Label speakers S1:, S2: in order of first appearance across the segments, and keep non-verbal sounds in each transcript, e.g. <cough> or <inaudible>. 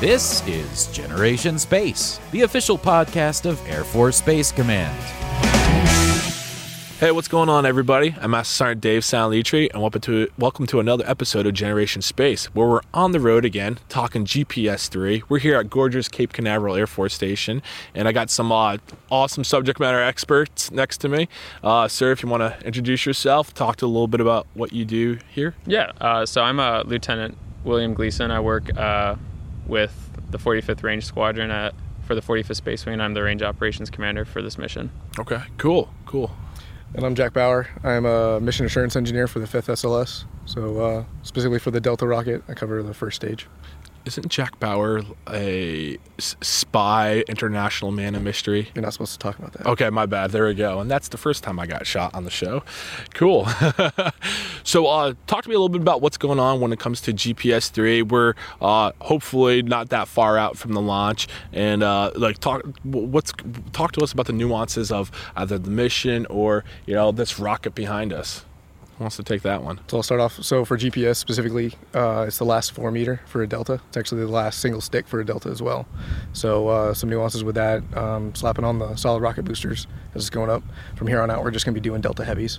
S1: This is Generation Space, the official podcast of Air Force Space Command.
S2: Hey, what's going on, everybody? I'm Master Sergeant Dave Sanlitri, and welcome to welcome to another episode of Generation Space, where we're on the road again, talking GPS three. We're here at gorgeous Cape Canaveral Air Force Station, and I got some uh, awesome subject matter experts next to me. Uh, sir, if you want to introduce yourself, talk to a little bit about what you do here.
S3: Yeah, uh, so I'm a Lieutenant William Gleason. I work uh, with the 45th Range Squadron at for the 45th Space Wing. I'm the Range Operations Commander for this mission.
S2: Okay, cool, cool.
S4: And I'm Jack Bauer. I'm a mission assurance engineer for the 5th SLS. So, uh, specifically for the Delta rocket, I cover the first stage.
S2: Isn't Jack Bauer a s- spy, international man of mystery?
S4: You're not supposed to talk about that.
S2: Okay, my bad. There we go. And that's the first time I got shot on the show. Cool. <laughs> so, uh, talk to me a little bit about what's going on when it comes to GPS three. We're uh, hopefully not that far out from the launch, and uh, like talk what's talk to us about the nuances of either the mission or you know this rocket behind us. Wants to take that one?
S4: So I'll start off. So for GPS specifically, uh, it's the last four meter for a Delta. It's actually the last single stick for a Delta as well. So uh, some nuances with that. Um, slapping on the solid rocket boosters as it's going up. From here on out, we're just going to be doing Delta heavies.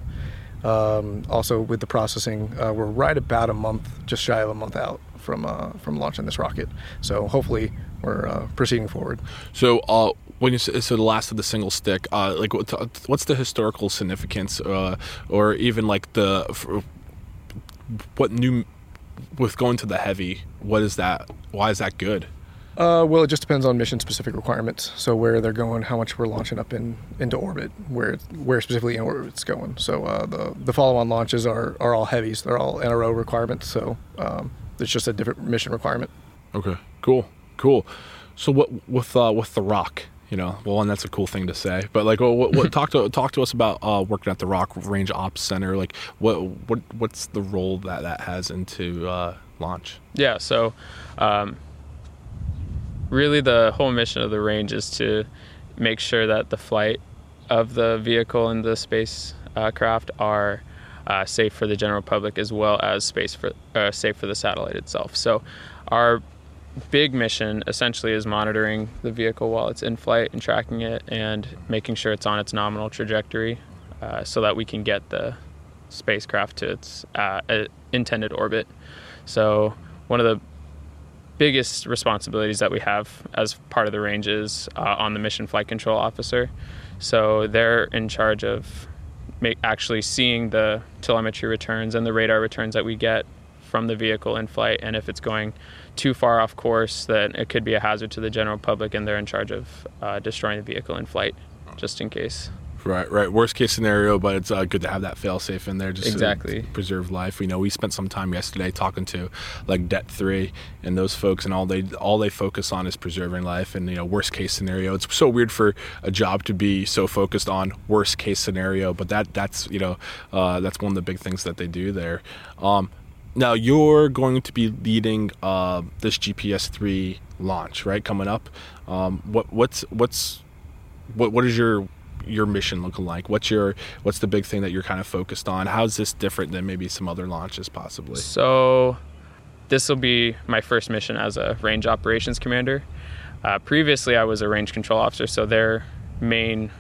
S4: Um, also with the processing, uh, we're right about a month, just shy of a month out from uh, from launching this rocket. So hopefully we're uh, proceeding forward.
S2: So, uh, when you say so, the last of the single stick, uh, like what, what's the historical significance, uh, or even like the what new with going to the heavy? What is that? Why is that good?
S4: Uh, well, it just depends on mission specific requirements. So where they're going, how much we're launching up in into orbit, where where specifically in orbit it's going. So uh, the the follow on launches are are all heavies. They're all NRO requirements. So um, it's just a different mission requirement.
S2: Okay, cool, cool. So what with uh, with the ROC? You know, well, and that's a cool thing to say. But like, what, what <laughs> talk to talk to us about uh, working at the ROC Range Ops Center. Like, what what what's the role that that has into uh, launch?
S3: Yeah, so um, really the whole mission of the range is to make sure that the flight of the vehicle and the space uh, craft are uh, safe for the general public as well as space for uh, safe for the satellite itself. So our big mission essentially is monitoring the vehicle while it's in flight and tracking it and making sure it's on its nominal trajectory uh, so that we can get the spacecraft to its uh, intended orbit. So one of the biggest responsibilities that we have as part of the range is uh, on the mission flight control officer. So they're in charge of make, actually seeing the telemetry returns and the radar returns that we get from the vehicle in flight. And if it's going too far off course, then it could be a hazard to the general public, and they're in charge of uh, destroying the vehicle in flight, just in case.
S2: Right, right. Worst case scenario, but it's uh, good to have that fail safe in there just
S3: exactly
S2: to preserve life. We know we spent some time yesterday talking to like Det Three and those folks, and all they all they focus on is preserving life. And you know, worst case scenario. It's so weird for a job to be so focused on worst case scenario, but that that's you know uh, that's one of the big things that they do there. Um, now you're going to be leading uh, this GPS three launch, right? Coming up. Um, what what's what's what what is your your mission looking like? What's your what's the big thing that you're kind of focused on? How's this different than maybe some other launches possibly?
S3: So this will be my first mission as a range operations commander. Uh, previously, I was a range control officer, so their main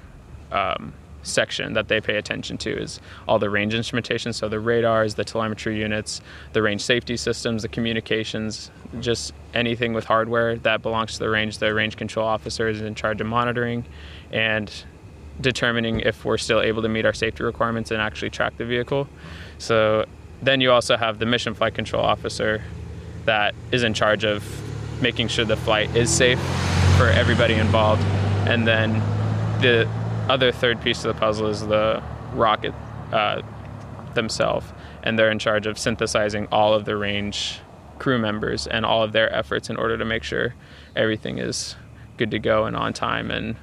S3: um, section that they pay attention to is all the range instrumentation, so the radars, the telemetry units, the range safety systems, the communications, just anything with hardware that belongs to the range. The range control officer is in charge of monitoring and determining if we're still able to meet our safety requirements and actually track the vehicle. So then you also have the mission flight control officer that is in charge of making sure the flight is safe for everybody involved. And then the other third piece of the puzzle is the rocket uh, themselves. And they're in charge of synthesizing all of the range crew members and all of their efforts in order to make sure everything is good to go and on time and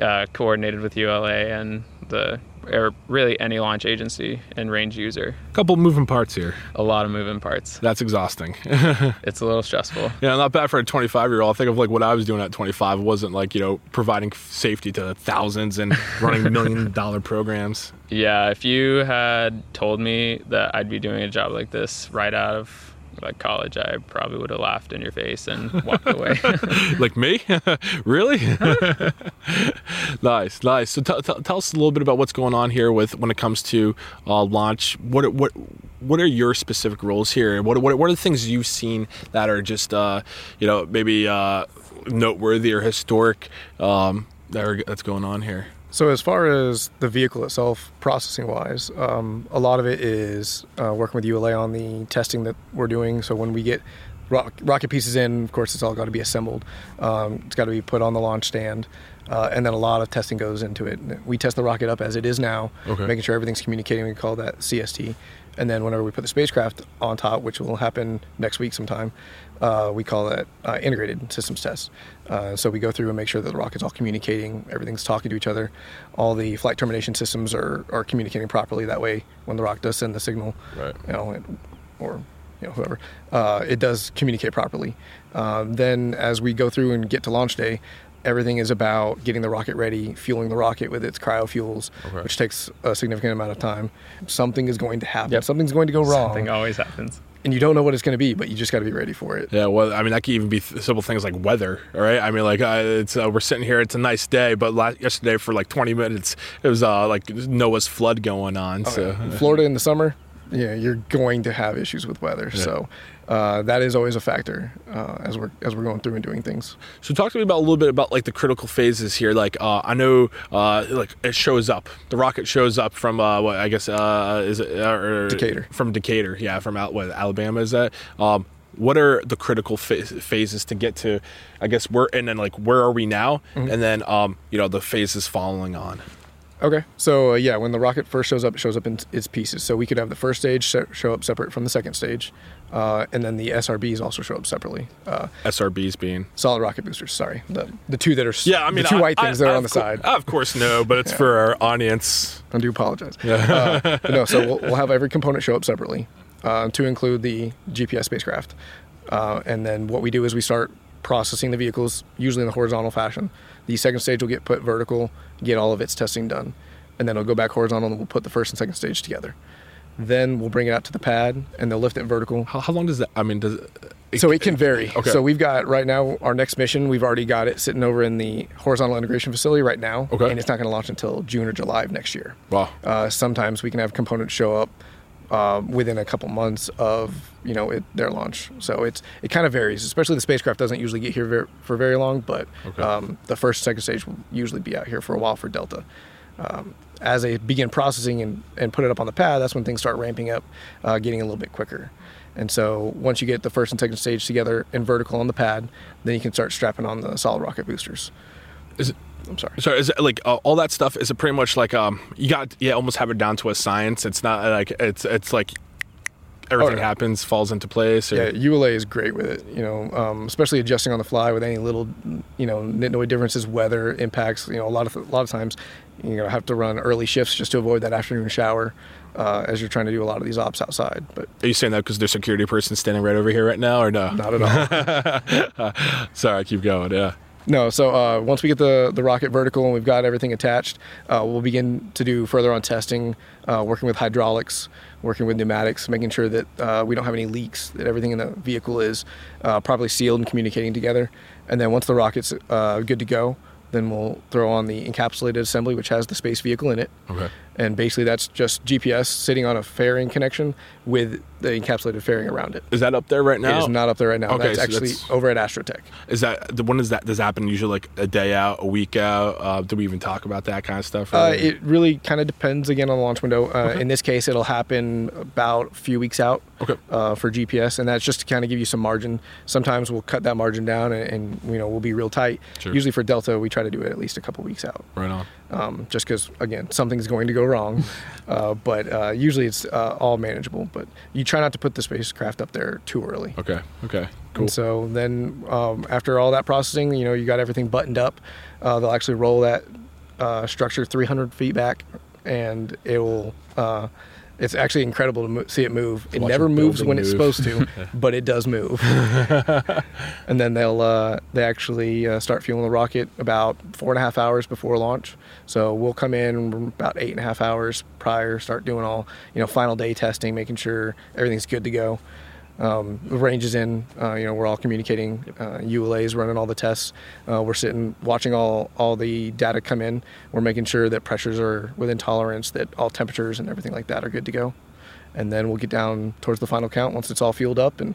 S3: uh, coordinated with ULA and the or really any launch agency and range user.
S2: A couple moving parts here.
S3: A lot of moving parts.
S2: That's exhausting. <laughs>
S3: it's a little stressful.
S2: Yeah, not bad for a 25 year old. I think of like what I was doing at 25. It wasn't like you know providing safety to thousands and <laughs> running million dollar programs.
S3: Yeah, if you had told me that I'd be doing a job like this right out of like college, I probably would have laughed in your face and walked away. <laughs>
S2: like me? <laughs> really? <laughs> nice, nice. So t- t- tell us a little bit about what's going on here with when it comes to uh, launch. What what what are your specific roles here? What what what are the things you've seen that are just uh, you know maybe uh, noteworthy or historic um, that are, that's going on here?
S4: So as far as the vehicle itself, processing wise, um, a lot of it is uh, working with ULA on the testing that we're doing. So when we get rock, rocket pieces in, of course, it's all got to be assembled. Um, it's got to be put on the launch stand, uh, and then a lot of testing goes into it. We test the rocket up as it is now,
S2: Okay.
S4: making sure everything's communicating. We call that CST. And then whenever we put the spacecraft on top, which will happen next week sometime, uh, we call that uh, integrated systems test. Uh, so we go through and make sure that the rocket's all communicating, everything's talking to each other, all the flight termination systems are, are communicating properly. That way, when the rocket does send the signal,
S2: Right.
S4: you know, it- or you know whoever, uh, it does communicate properly. Um, then as we go through and get to launch day, everything is about getting the rocket ready, fueling the rocket with its cryofuels,
S2: Okay.
S4: which takes a significant amount of time. Something is going to happen.
S3: Yep.
S4: Something's going to go wrong,
S3: Something always happens.
S4: and you don't know what it's going to be, but you just got to be ready for it.
S2: Yeah, well, I mean, that could even be th- simple things like weather, all right? I mean, like, uh, it's uh, we're sitting here, it's a nice day, but la- yesterday for like 20 minutes, it was uh, like Noah's flood going on. so,
S4: Florida in the summer, yeah, you're going to have issues with weather. So uh, that is always a factor uh, as we're as we're going through and doing things.
S2: so talk to me about a little bit about like the critical phases here. Like, uh, I know, uh, like it shows up, the rocket shows up from uh, what I guess uh, is it uh,
S4: Decatur.
S2: From Decatur, yeah, from out what Alabama is that? Um, what are the critical pha- phases to get to? I guess where and then like where are we now? And then um, you know the phases following on.
S4: Okay, so uh, yeah, when the rocket first shows up, it shows up in its pieces. So we could have the first stage show up separate from the second stage, uh, and then the SRBs also show up separately. Uh,
S2: SRBs being
S4: solid rocket boosters. Sorry, the the two that are
S2: Yeah, I mean,
S4: the two
S2: I-
S4: white
S2: I-
S4: things that are on the
S2: cour-
S4: side.
S2: Of course, no, but it's for our audience.
S4: I do apologize. Uh, <laughs> no, so we'll, we'll have every component show up separately uh, to include the GPS spacecraft. Uh, and then what we do is we start processing the vehicles, usually in the horizontal fashion. The second stage will get put vertical, get all of its testing done. And then it'll go back horizontal and we'll put the first and second stage together. Then we'll bring it out to the pad and they'll lift it vertical.
S2: How, how long does that? I mean, does
S4: So it can vary.
S2: Okay.
S4: So we've got right now our next mission. We've already got it sitting over in the horizontal integration facility right now,
S2: Okay.
S4: and it's not going to launch until June or July of next year.
S2: Wow.
S4: Uh, sometimes we can have components show up uh, within a couple months of you know it, their launch. So it's it kind of varies. Especially the spacecraft doesn't usually get here ver- for very long, but
S2: Okay.
S4: um, the first second stage will usually be out here for a while for Delta. Um, as they begin processing and, and put it up on the pad, that's when things start ramping up, uh, getting a little bit quicker. And so once you get the first and second stage together in vertical on the pad, then you can start strapping on the solid rocket boosters.
S2: Is it?
S4: I'm sorry.
S2: Sorry, is it like uh, all that stuff? Is it pretty much like um you got yeah almost have it down to a science? It's not like it's it's like everything
S4: yeah.
S2: happens falls into place. Or,
S4: Yeah, ULA is great with it. You know, um, especially adjusting on the fly with any little, you know, nitnoid differences, weather impacts. You know, a lot of a lot of times, you know, have to run early shifts just to avoid that afternoon shower uh, as you're trying to do a lot of these ops outside. But
S2: Are you saying that because there's a security person standing right over here right now, or no?
S4: not at all. <laughs>
S2: Sorry, I keep going. Yeah.
S4: No, so uh, once we get the, the rocket vertical and we've got everything attached, uh, we'll begin to do further on testing, uh, working with hydraulics, working with pneumatics, making sure that uh, we don't have any leaks, that everything in the vehicle is uh, properly sealed and communicating together. And then once the rocket's uh, good to go, then we'll throw on the encapsulated assembly, which has the space vehicle in it.
S2: Okay.
S4: And basically, that's just GPS sitting on a fairing connection with the encapsulated fairing around it.
S2: Is that up there right now?
S4: is not up there right now.
S2: Okay,
S4: that's
S2: so
S4: actually
S2: that's-
S4: over at Astrotech.
S2: Is that the when is that? Does that happen usually like a day out, a week out? Uh, do we even talk about that kind of stuff?
S4: Uh, it really kind of depends again on the launch window. Uh, In this case, it'll happen about a few weeks out
S2: Okay.
S4: uh, for GPS, and that's just to kind of give you some margin. Sometimes we'll cut that margin down, and, and you know we'll be real tight.
S2: Sure.
S4: Usually for Delta, we try to do it at least a couple weeks out,
S2: right on.
S4: um, just because again something's going to go wrong. <laughs> uh, but uh, usually it's uh, all manageable. But you try not to put the spacecraft up there too early.
S2: Okay. Okay. Cool.
S4: And so then um, after all that processing, you know, you got everything buttoned up. Uh, they'll actually roll that uh, structure 300 feet back, and it will. It's actually incredible to mo- see it move. It never moves when it's supposed to, <laughs> but it does move. <laughs> and then they'll uh, they actually uh, start fueling the rocket about four and a half hours before launch. So we'll come in about eight and a half hours prior, start doing all you know final day testing, making sure everything's good to go. Um, in. Uh, you know, we're all communicating. Uh, ULA is running all the tests. Uh, we're sitting, watching all all the data come in. We're making sure that pressures are within tolerance, that all temperatures and everything like that are good to go. And then we'll get down towards the final count once it's all fueled up and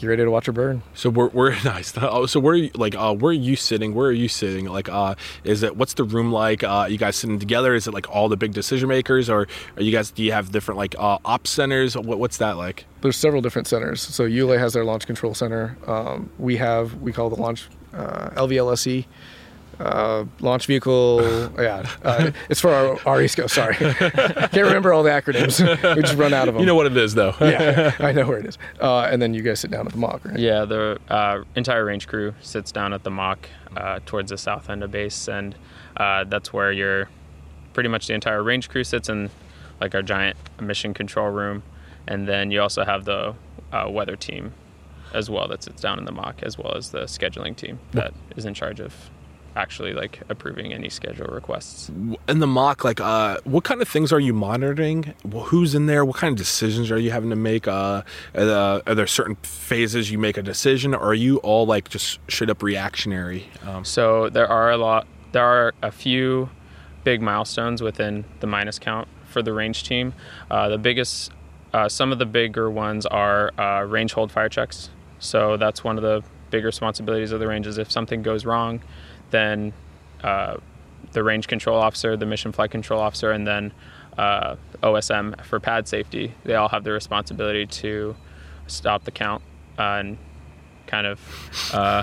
S4: get ready to watch her burn.
S2: So we're, we're <laughs> nice. Oh, so where are you, like uh, where are you sitting? Where are you sitting? Like, uh, is it what's the room like? Uh, you guys sitting together? Is it like all the big decision makers, or are you guys? Do you have different like uh, ops centers? What, what's that like?
S4: There's several different centers. So ULA has their launch control center. Um, we have we call the launch uh, LVLSE uh, launch vehicle. <laughs> Yeah, uh, it's for our, our ESCO. Sorry, <laughs> can't remember all the acronyms. we just run out of them.
S2: You know what it is, though.
S4: yeah, I know where it is. Uh, and then you guys sit down at the MOC, right?
S3: Yeah, the uh, entire range crew sits down at the MOC uh, towards the south end of base, and uh, that's where your pretty much the entire range crew sits in like our giant mission control room, and then you also have the uh, weather team as well that sits down in the MOC, as well as the scheduling team that is in charge of actually like approving any schedule requests.
S2: In the MOC, like, uh, what kind of things are you monitoring? Well, who's in there? What kind of decisions are you having to make? Uh, are, are there certain phases you make a decision, or are you all like just straight up reactionary? Um,
S3: So there are a lot. There are a few big milestones within the minus count for the range team. Uh, the biggest, uh, some of the bigger ones are uh, range hold fire checks. So that's one of the big responsibilities of the range. Is if something goes wrong, then uh, the range control officer, the mission flight control officer, and then uh, OSM for pad safety. They all have the responsibility to stop the count uh, and kind of uh,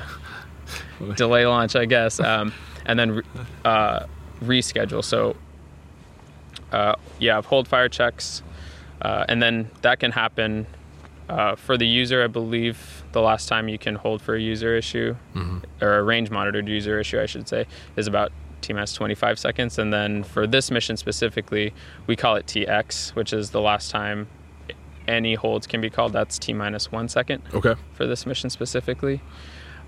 S3: <laughs> delay launch, I guess, um, and then uh, reschedule. So, uh, yeah, hold fire checks, uh, and then that can happen uh, for the user. I believe the last time you can hold for a user issue or a range monitored user issue, I should say, is about TMS minus 25 seconds. And then for this mission specifically, we call it TX, which is the last time any holds can be called. That's T minus one second
S2: okay.
S3: for this mission specifically.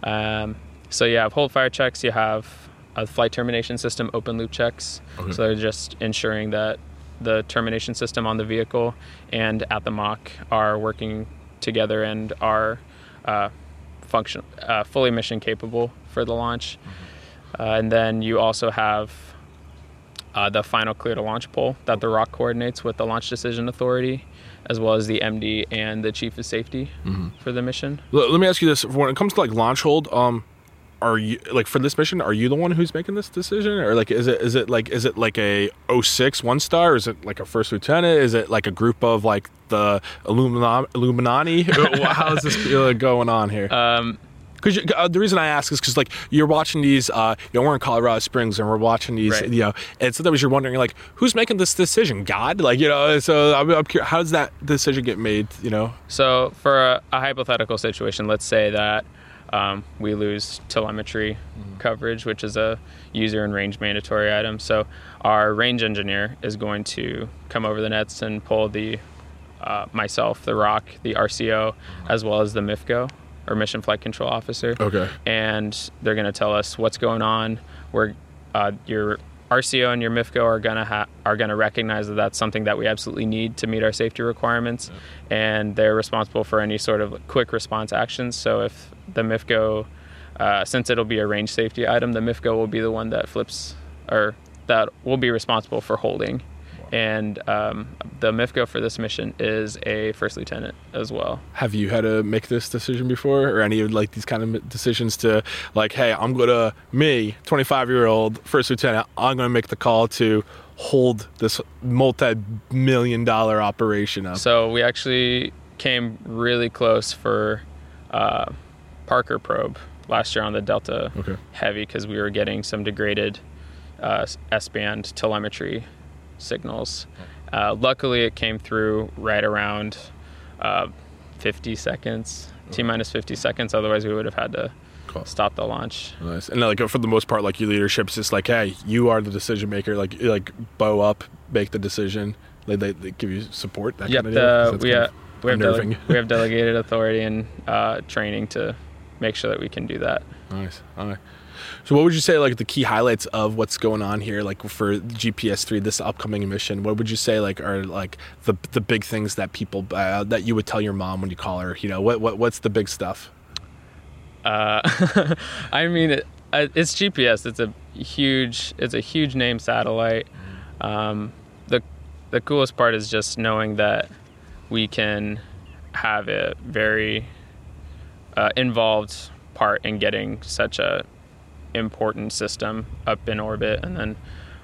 S3: Um, so you have hold fire checks, you have a flight termination system open loop checks.
S2: Okay.
S3: So they're just ensuring that the termination system on the vehicle and at the MOC are working together and are uh, function uh, fully mission capable for the launch. Uh, and then you also have uh, the final clear to launch poll that the ROC coordinates with the launch decision authority, as well as the MD and the chief of safety for the mission.
S2: Let me ask you this: when it comes to like launch hold, um, are you like for this mission? Are you the one who's making this decision, or like is it is it like is it like a 06 one star? Is it like a first lieutenant? Is it like a group of like the Illumina- Illuminati? <laughs> How is this uh, going on here?
S3: Um,
S2: Because uh, the reason I ask is because like you're watching these, uh, you know, we're in Colorado Springs and we're watching these,
S3: Right.
S2: you know, and sometimes you're wondering like, who's making this decision? God, like you know. So I'm, I'm curious, how does that decision get made? You know,
S3: So, for a, a hypothetical situation, let's say that um, we lose telemetry coverage, which is a user and range mandatory item. So, our range engineer is going to come over the nets and pull the uh, myself, the ROC, the RCO, as well as the MIFCO or Mission Flight Control Officer
S2: okay,
S3: and they're going to tell us what's going on. We're uh, your RCO and your MIFCO are gonna ha- are gonna recognize that that's something that we absolutely need to meet our safety requirements, and they're responsible for any sort of quick response actions. So if the MIFCO, uh, since it'll be a range safety item, the MIFCO will be the one that flips or that will be responsible for holding. And um, the MIFCO for this mission is a first lieutenant as well.
S2: have you had to make this decision before, or any of like these kind of decisions to like, hey, I'm gonna me, 25 year old first lieutenant, I'm gonna make the call to hold this multi-million dollar operation up.
S3: So we actually came really close for uh, Parker probe last year on the Delta
S2: Okay.
S3: Heavy because we were getting some degraded uh, S-band telemetry signals. Uh, luckily, it came through right around uh, 50 seconds, T minus 50 seconds. Otherwise, we would have had to
S2: Cool.
S3: stop the launch.
S2: Nice. And like for the most part, like your leadership's just like, hey, you are the decision maker. Like like bow up, make the decision. Like they, they give you support. That
S3: Yep,
S2: kind of
S3: the, we, uh, we, have dele- we have delegated authority and uh, training to make sure that we can do that.
S2: Nice. All right. So, what would you say like the key highlights of what's going on here, like for GPS three, this upcoming mission? What would you say like are like the the big things that people uh, that you would tell your mom when you call her? You know, what what what's the big stuff?
S3: Uh, <laughs> I mean, it, it's GPS. It's a huge it's a huge name satellite. Um, the the coolest part is just knowing that we can have a very uh, involved part in getting such a important system up in orbit and then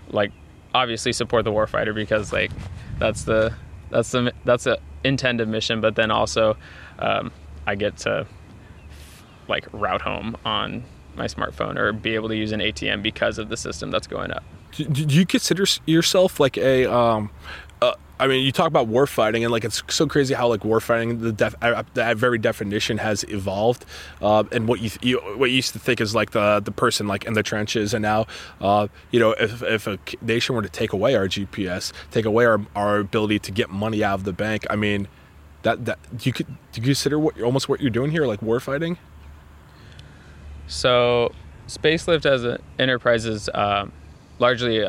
S3: like obviously support the warfighter because like that's the that's the that's a intended mission but then also um, i get to like route home on my smartphone or be able to use an atm because of the system that's going up.
S2: Do, do you consider yourself like a um, I mean, you talk about war fighting, and like it's so crazy how like war fighting, the def- that very definition has evolved, uh, and what you, you, what you used to think is like the the person like in the trenches, and now, uh, you know, if, if a nation were to take away our GPS, take away our, our ability to get money out of the bank, I mean, that that you could do you consider what almost what you're doing here like war fighting?
S3: So, Spacelift as an enterprise is uh, largely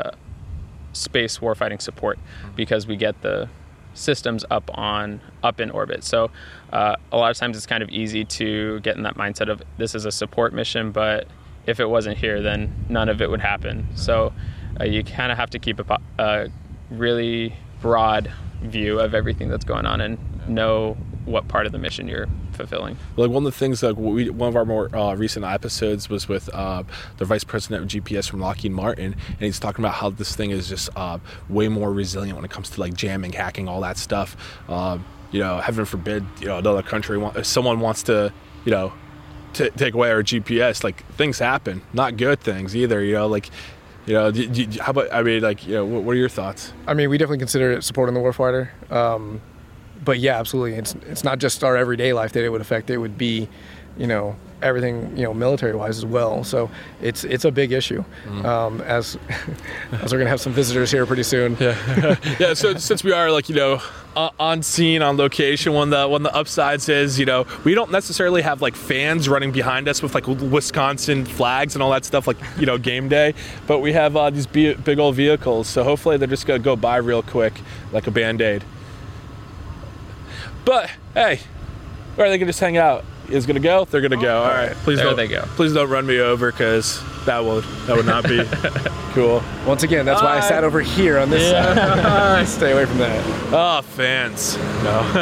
S3: space warfighting support because we get the systems up on up in orbit. So uh, a lot of times it's kind of easy to get in that mindset of this is a support mission, but if it wasn't here, then none of it would happen. So uh, you kind of have to keep a, a really broad view of everything that's going on and know what part of the mission you're fulfilling.
S2: Like one of the things, like we, one of our more uh, recent episodes was with uh, the vice president of GPS from Lockheed Martin, and he's talking about how this thing is just uh, way more resilient when it comes to like jamming, hacking, all that stuff. Um, you know, heaven forbid, you know, another country, want, if someone wants to, you know, t- take away our GPS, like things happen, not good things either. You know, like you know, do, do, how about? I mean, like, you know, what, what, are your thoughts?
S4: I mean, we definitely consider it supporting the warfighter. Um, but yeah, absolutely. It's it's not just our everyday life that it would affect. It would be, you know, everything you know military wise as well. So it's it's a big issue. Mm. Um, as <laughs> as we're gonna have some visitors here pretty soon.
S2: Yeah, <laughs> yeah. So since we are like you know on scene on location, one the one the upsides is you know we don't necessarily have like fans running behind us with like Wisconsin flags and all that stuff like you know game day, but we have uh, these big old vehicles. So hopefully they're just gonna go by real quick like a band aid. But hey, or they can just hang out. Is gonna go. They're gonna go. All right.
S3: Please there don't. They go.
S2: Please don't run me over because that would that would not be <laughs> cool.
S4: Once again, that's why I sat over here on this yeah. side. <laughs> Stay away from that.
S2: Oh, fans. No. <laughs>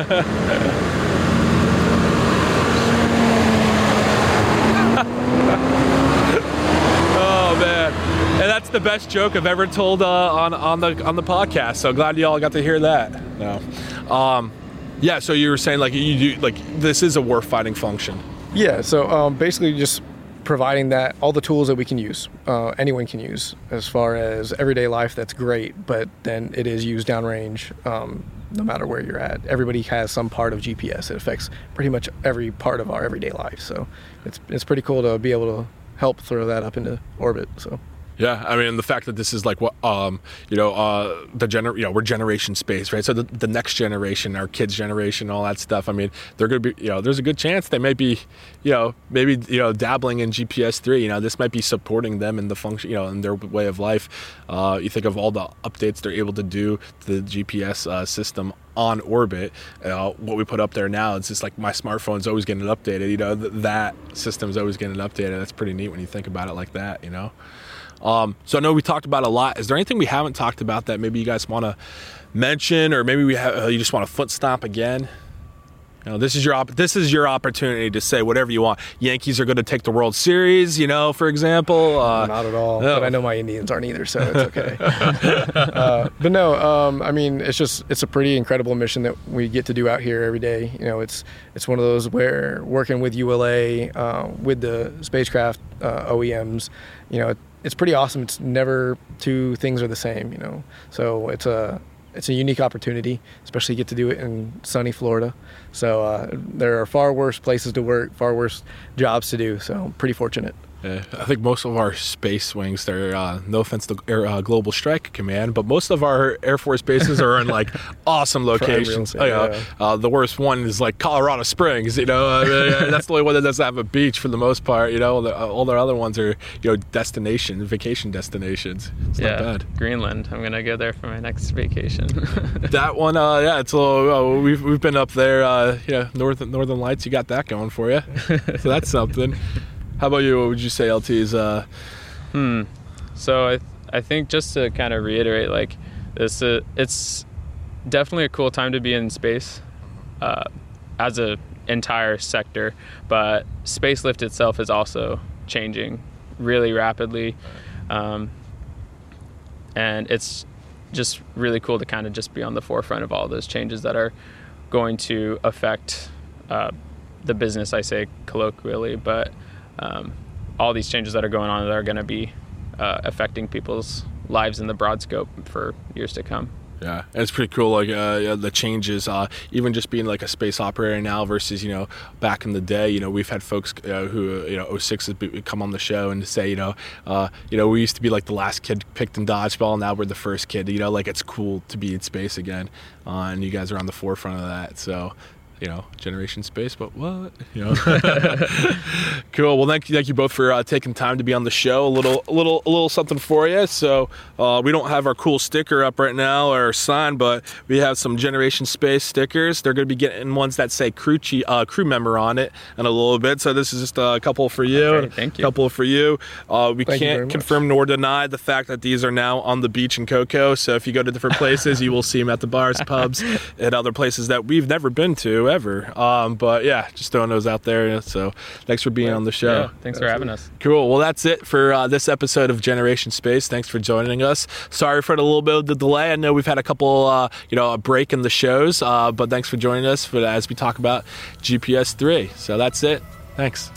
S2: oh man, and that's the best joke I've ever told uh, on on the on the podcast. So glad you all got to hear that. No. Um, yeah, so you were saying like you do like this is a war fighting function.
S4: Yeah, so um, basically just providing that all the tools that we can use, uh, anyone can use as far as everyday life. That's great, but then it is used downrange. Um, no matter where you're at, everybody has some part of GPS. It affects pretty much every part of our everyday life. So it's it's pretty cool to be able to help throw that up into orbit. So.
S2: Yeah, I mean the fact that this is like what um you know uh the gener you know we're generation space right so the, the next generation our kids generation all that stuff I mean they're gonna be you know there's a good chance they may be you know maybe you know dabbling in GPS three you know this might be supporting them in the function you know in their way of life uh, you think of all the updates they're able to do to the GPS uh, system on orbit. Uh, what we put up there now, it's just like my smartphone's always getting updated. You know, th- that system's always getting updated. That's pretty neat when you think about it like that. You know. Um, so I know we talked about a lot. Is there anything we haven't talked about that maybe you guys want to mention, or maybe we have, uh, you just want to foot stomp again? You know, this is your op- this is your opportunity to say whatever you want. Yankees are going to take the World Series, you know, for example.
S4: Uh, Not at all. No. But I know my Indians aren't either, so it's okay. <laughs> uh, but no, um, I mean, it's just it's a pretty incredible mission that we get to do out here every day. You know, it's it's one of those where working with ULA, uh, with the spacecraft uh, OEMs, you know it's pretty awesome. It's never two things are the same, you know. So it's a it's a unique opportunity, especially get to do it in sunny Florida. So uh, there are far worse places to work, far worse jobs to do. So I'm pretty fortunate.
S2: Uh, I think most of our space wings, they're uh, no offense to Air, uh, Global Strike Command, but most of our Air Force bases are in like <laughs> <laughs> awesome locations.
S4: estate,
S2: Oh,
S4: yeah.
S2: uh, the worst one is like Colorado Springs. You know, I mean, <laughs> that's the only one that doesn't have a beach for the most part. You know, the, all the other ones are you know destination vacation destinations. It's
S3: yeah,
S2: not bad.
S3: Greenland. I'm gonna go there for my next vacation.
S2: That one, uh, yeah, it's a little. Uh, we've we've been up there. Uh, yeah, northern Northern Lights. You got that going for you. so that's something. How about you? What would you say, LT's? Uh,
S3: Hmm. So I, I think just to kind of reiterate, like this, uh, it's definitely a cool time to be in space, uh, as a entire sector. But spacelift itself is also changing really rapidly, um, and it's just really cool to kind of just be on the forefront of all those changes that are going to affect uh, the business. I say colloquially, but um, all these changes that are going on that are going to be uh, affecting people's lives in the broad scope for years to come.
S2: Yeah, and it's pretty cool. Like uh, yeah, the changes, uh, even just being like a space operator now versus you know back in the day. You know, we've had folks uh, who you know 06 has come on the show and say you know, uh, you know, we used to be like the last kid picked in dodgeball. Now we're the first kid. You know, like it's cool to be in space again, uh, and you guys are on the forefront of that. So. You know, generation space, but what? You know, <laughs> cool. Well, thank you, thank you both for uh, taking time to be on the show. A little, a little, a little something for you. So uh, we don't have our cool sticker up right now or sign, but we have some Generation Space stickers. They're going to be getting ones that say crew chi- uh, crew member on it in a little bit. So this is just a couple for you,
S3: Okay, thank
S2: a
S3: you.
S2: couple for you. Uh, we
S4: Thank
S2: can't
S4: much.
S2: confirm nor deny the fact that these are now on the beach in Cocoa. So if you go to different places, you will see them at the bars, <laughs> pubs, and other places that we've never been to Um, but yeah, just throwing those out there. So thanks for being on the show.
S3: Yeah, thanks for having us.
S2: Cool. Well, that's it for uh, this episode of Generation Space. Thanks for joining us. Sorry for the little bit of the delay. I know we've had a couple, uh, you know, a break in the shows, uh, but thanks for joining us for as we talk about GPS three. So that's it. Thanks.